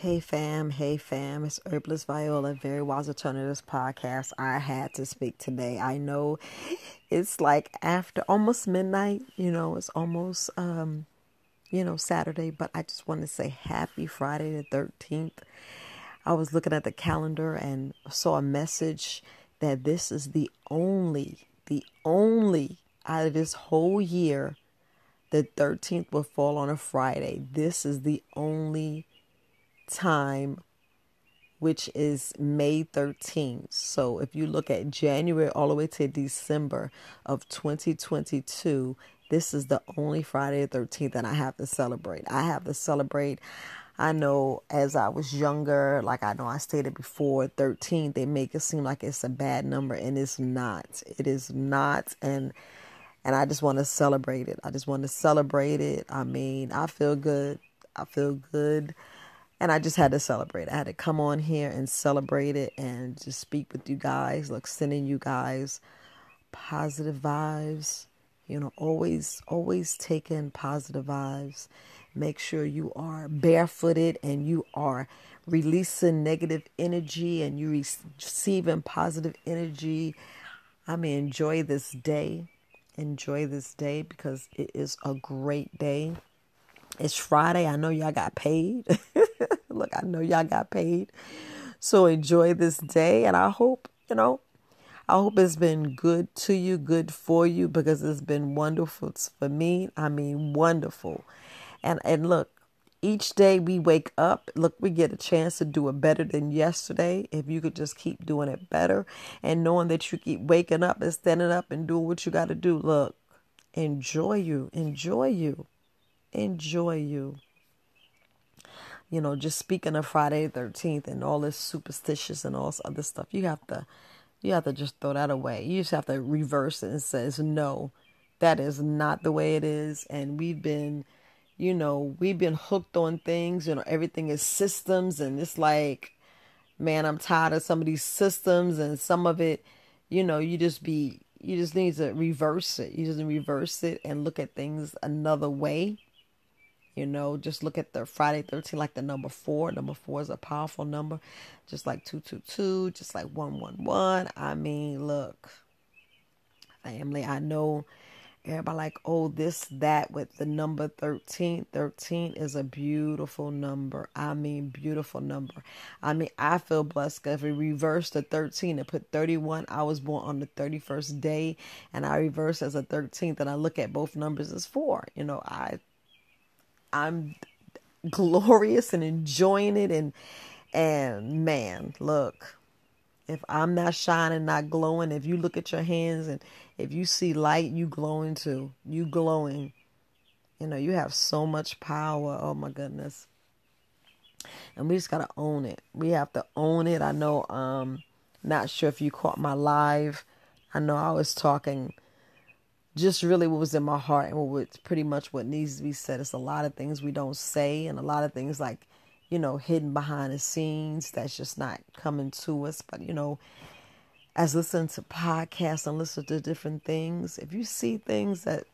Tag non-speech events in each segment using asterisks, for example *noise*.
Hey fam, hey fam, it's Herbalist Viola, Very Wise Alternatives podcast. I had to speak today. I know it's like after almost midnight, you know, it's almost um, you know, Saturday, but I just want to say happy Friday the 13th. I was looking at the calendar and saw a message that this is the only, the only out of this whole year, the 13th will fall on a Friday. This is the only time, which is May 13th. So if you look at January all the way to December of 2022, this is the only Friday the 13th that I have to celebrate. I have to celebrate. I know as I was younger, like I know I stated before, 13, they make it seem like it's a bad number and it's not. It is not. And and I just want to celebrate it. I just want to celebrate it. I mean, I feel good. I feel good and I just had to celebrate. I had to come on here and celebrate it and just speak with you guys, like sending you guys positive vibes. You know, always, always take in positive vibes. Make sure you are barefooted and you are releasing negative energy and you receiving positive energy. I mean, enjoy this day. Enjoy this day because it is a great day. It's Friday. I know y'all got paid. *laughs* Look, I know y'all got paid. So enjoy this day. And I hope, you know, I hope it's been good to you, good for you, because it's been wonderful for me. I mean, wonderful. And and look, each day we wake up, look, we get a chance to do it better than yesterday. If you could just keep doing it better and knowing that you keep waking up and standing up and doing what you got to do, look, enjoy you, enjoy you enjoy you. You know, just speaking of Friday the 13th and all this superstitious and all this other stuff, you have to you have to just throw that away. You just have to reverse it and says, no, that is not the way it is. And we've been, you know, we've been hooked on things. You know, everything is systems, and it's like, man, I'm tired of some of these systems, and some of it, you know, you just be, you just need to reverse it. You just reverse it and look at things another way you know, just look at the Friday 13, like the number four. Number four is a powerful number, just like 222, just like 111. I mean, look, family, I know everybody like, oh, this, that with the number 13. 13 is a beautiful number. I mean, beautiful number. I mean, I feel blessed because if we reverse the 13 and put 31, I was born on the 31st day, and I reverse as a 13th, and I look at both numbers as four. You know, I I'm glorious and enjoying it and and man, look, if I'm not shining, not glowing, if you look at your hands and if you see light, you glowing too. You glowing. You know, you have so much power. Oh my goodness. And we just gotta own it. We have to own it. I know um not sure if you caught my live. I know I was talking just really what was in my heart and what was pretty much what needs to be said. It's a lot of things we don't say and a lot of things like, you know, hidden behind the scenes that's just not coming to us. But, you know, as listen to podcasts and listen to different things, if you see things that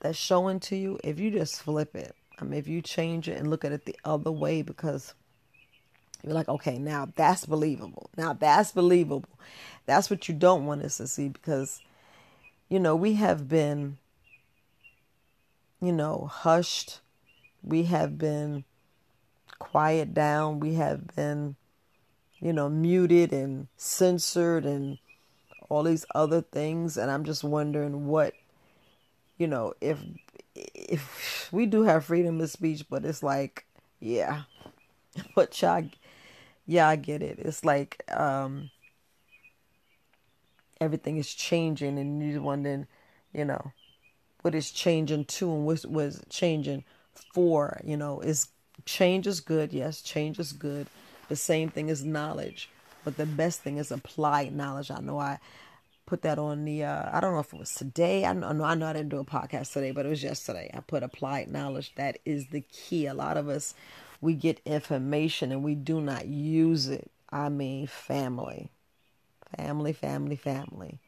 that's showing to you, if you just flip it, I mean, if you change it and look at it the other way, because you're like, okay, now that's believable. Now that's believable. That's what you don't want us to see because you know, we have been, you know, hushed. We have been quiet down. We have been, you know, muted and censored and all these other things. And I'm just wondering what, you know, if if we do have freedom of speech, but it's like, yeah, *laughs* but y'all, yeah, I get it. It's like, um, everything is changing and you're wondering, you know, what is changing to and what was changing for, you know, is change is good, yes, change is good. The same thing is knowledge. But the best thing is applied knowledge. I know I put that on the uh, I don't know if it was today. I know I know I didn't do a podcast today, but it was yesterday. I put applied knowledge. That is the key. A lot of us we get information and we do not use it. I mean family. Family, family, family.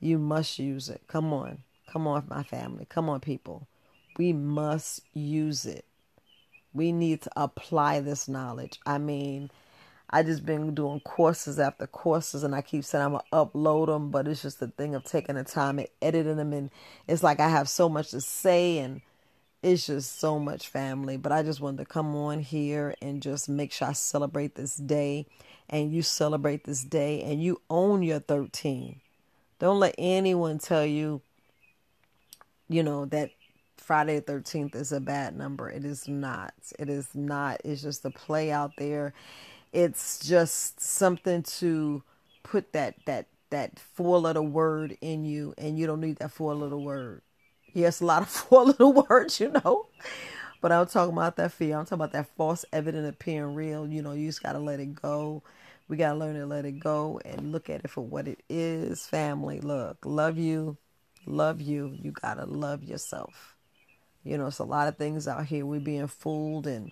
You must use it. Come on. Come on, my family. Come on, people. We must use it. We need to apply this knowledge. I mean, I just been doing courses after courses, and I keep saying I'm gonna upload them, but it's just the thing of taking the time and editing them, and it's like I have so much to say, and it's just so much family. But I just wanted to come on here and just make sure I celebrate this day, and you celebrate this day, and you own your 13. Don't let anyone tell you, you know, that Friday the 13th is a bad number. It is not. It is not. It's just a play out there it's just something to put that that that four letter word in you and you don't need that four letter word yes a lot of *laughs* four little words you know but i'm talking about that fear i'm talking about that false evidence appearing real you know you just gotta let it go we gotta learn to let it go and look at it for what it is family look love you love you you gotta love yourself you know it's a lot of things out here we're being fooled and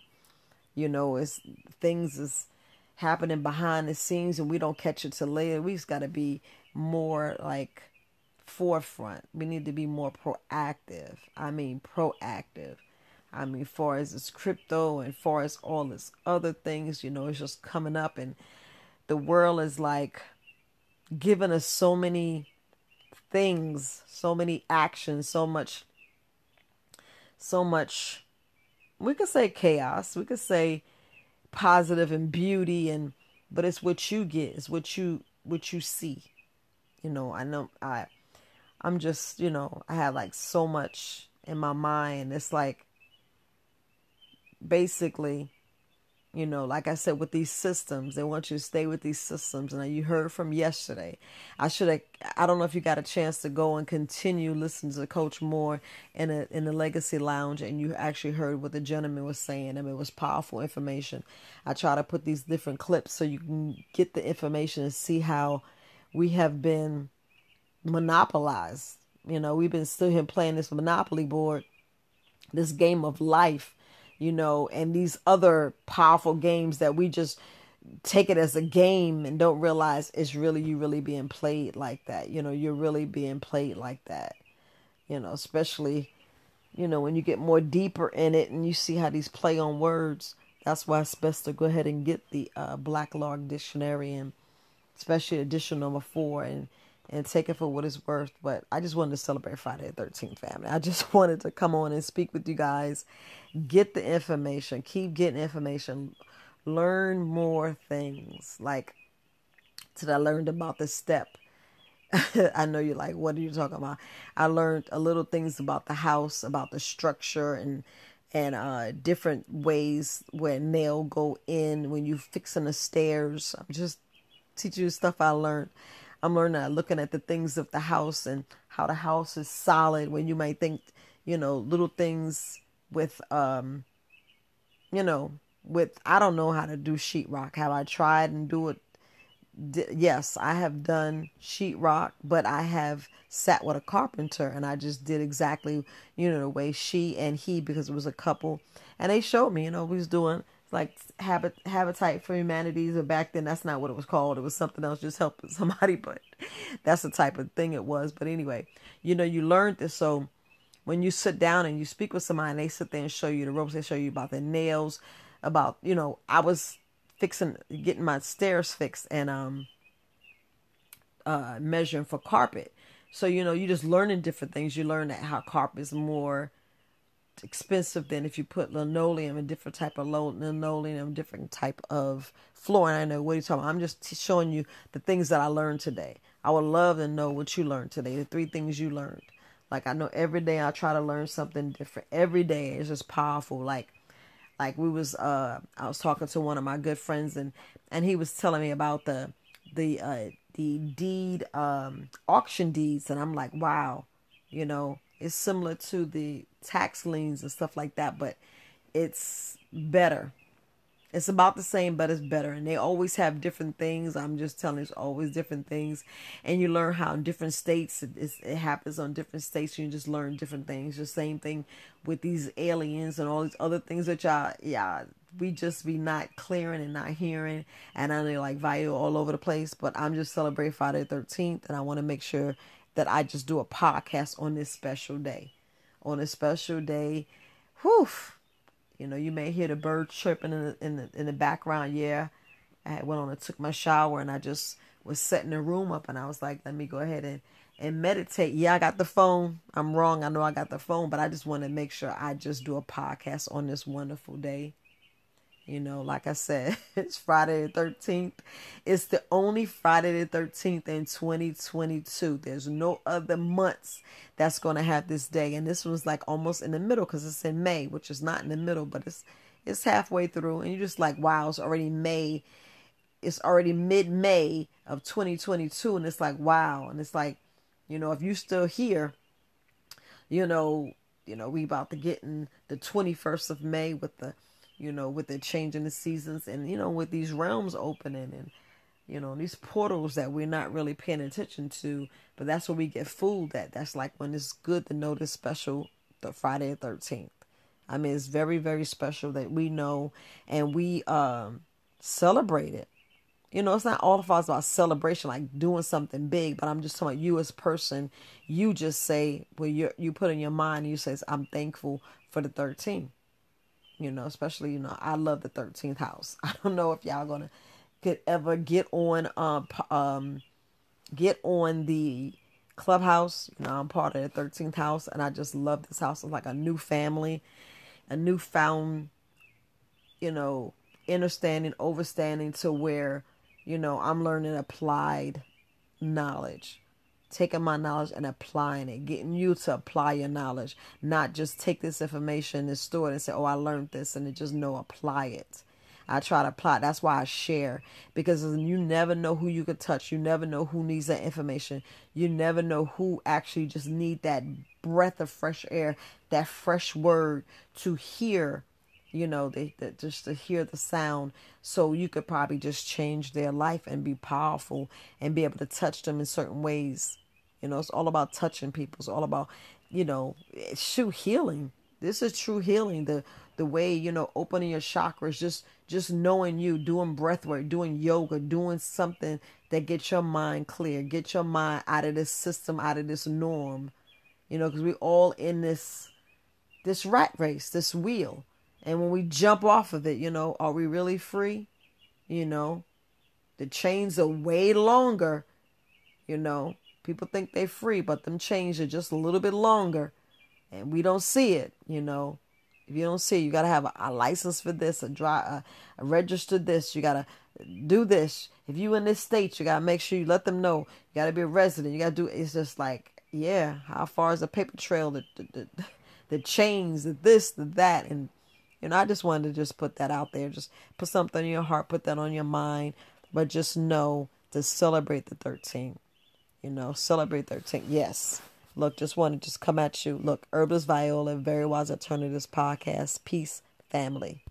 you know it's things is happening behind the scenes and we don't catch it till later. We just got to be more like forefront. We need to be more proactive. I mean, proactive. I mean, far as this crypto and far as all this other things, you know, it's just coming up and the world is like giving us so many things, so many actions, so much, so much. We could say chaos. We could say positive and beauty and but it's what you get it's what you what you see you know i know i i'm just you know i have like so much in my mind it's like basically you know, like I said, with these systems, they want you to stay with these systems. And you heard from yesterday. I should have. I don't know if you got a chance to go and continue listening to Coach Moore in a in the Legacy Lounge, and you actually heard what the gentleman was saying. I mean, it was powerful information. I try to put these different clips so you can get the information and see how we have been monopolized. You know, we've been still here playing this monopoly board, this game of life you know, and these other powerful games that we just take it as a game and don't realize it's really you really being played like that. You know, you're really being played like that. You know, especially you know when you get more deeper in it and you see how these play on words. That's why it's best to go ahead and get the uh, Black Law Dictionary and especially edition number four and and take it for what it's worth. But I just wanted to celebrate Friday the 13th family. I just *laughs* wanted to come on and speak with you guys, get the information, keep getting information, learn more things. Like today, I learned about the step. *laughs* I know you're like, what are you talking about? I learned a little things about the house, about the structure, and and uh, different ways where nail go in when you fixing the stairs. I'm just teaching you stuff I learned I'm learning looking at the things of the house and how the house is solid when you might think, you know, little things with um you know, with I don't know how to do sheetrock. Have I tried and do it? D- yes, I have done sheetrock, but I have sat with a carpenter and I just did exactly, you know, the way she and he because it was a couple and they showed me, you know, we was doing like habit habitat for humanities or back then that's not what it was called. It was something else just helping *laughs* somebody but that's the type of thing it was. But anyway you know you learned this. So when you sit down and you speak with somebody and they sit there and show you the ropes they show you about the nails about you know i was fixing getting my stairs fixed and um uh measuring for carpet. So you know you're just learning different things. You learn that how carpet is more expensive than if you put linoleum, a different type of linoleum, different type of floor. And I know what you're talking about. I'm just showing you the things that I learned today. I would love to know what you learned today, the three things you learned. Like I know every day I try to learn something different. Every day is just powerful. Like like we was uh I was talking to one of my good friends and and he was telling me about the the uh the deed um auction deeds and I'm like, wow, you know, it's similar to the tax liens and stuff like that, but it's better. It's about the same, but it's better. And they always have different things. I'm just telling you, it's always different things. And you learn how in different states, it, it happens on different states. You just learn different things. The same thing with these aliens and all these other things that y'all, yeah, we just be not clearing and not hearing. And I know like value all over the place, but I'm just celebrating Friday the 13th. And I want to make sure that I just do a podcast on this special day. On a special day, whew, You know, you may hear the birds chirping in the, in the, in the background. Yeah, I went on and took my shower and I just was setting the room up and I was like, let me go ahead and, and meditate. Yeah, I got the phone. I'm wrong. I know I got the phone, but I just want to make sure I just do a podcast on this wonderful day. You know, like I said, *laughs* it's Friday the 13th. It's the only Friday the 13th in 2022. There's no other months that's going to have this day. And this one's like almost in the middle because it's in May, which is not in the middle, but it's it's halfway through. And you're just like, wow, it's already May. It's already mid May of 2022. And it's like, wow. And it's like, you know, if you're still here, you know, you know, we about to get in the 21st of May with the you know, with the change in the seasons and, you know, with these realms opening and, you know, these portals that we're not really paying attention to, but that's where we get fooled at. That's like when it's good to know this special, the Friday the 13th. I mean, it's very, very special that we know and we um, celebrate it. You know, it's not all of us about celebration, like doing something big, but I'm just talking about you as person. You just say, well, you you put in your mind, you says, I'm thankful for the 13th you know, especially, you know, I love the 13th house. *laughs* I don't know if y'all gonna could ever get on um um get on the clubhouse. You know, I'm part of the 13th house and I just love this house. It's like a new family, a newfound, you know, understanding, overstanding to where, you know, I'm learning applied knowledge taking my knowledge and applying it, getting you to apply your knowledge, not just take this information and store it and say, oh, I learned this, and just know apply it. I try to apply. That's why I share because you never know who you could touch. You never know who needs that information. You never know who actually just need that breath of fresh air, that fresh word to hear. You know, they, they just to hear the sound, so you could probably just change their life and be powerful and be able to touch them in certain ways you know, it's all about touching people. It's all about, you know, true healing. This is true healing. The the way, you know, opening your chakras, just just knowing you, doing breath work, doing yoga, doing something that gets your mind clear, get your mind out of this system, out of this norm. You know, because we all in this this rat race, this wheel. And when we jump off of it, you know, are we really free? You know, the chains are way longer, you know. People think they're free, but them chains are just a little bit longer, and we don't see it. You know, if you don't see, it, you gotta have a, a license for this, a dry, a, a registered this. You gotta do this. If you in this state, you gotta make sure you let them know. You gotta be a resident. You gotta do. It's just like, yeah, how far is the paper trail? The the, the, *laughs* the chains, the this, the that, and you know, I just wanted to just put that out there. Just put something in your heart, put that on your mind, but just know to celebrate the 13th you know, celebrate 13. Yes. Look, just want to just come at you. Look, Herbalist Viola, Very Wise Alternatives Podcast. Peace, family.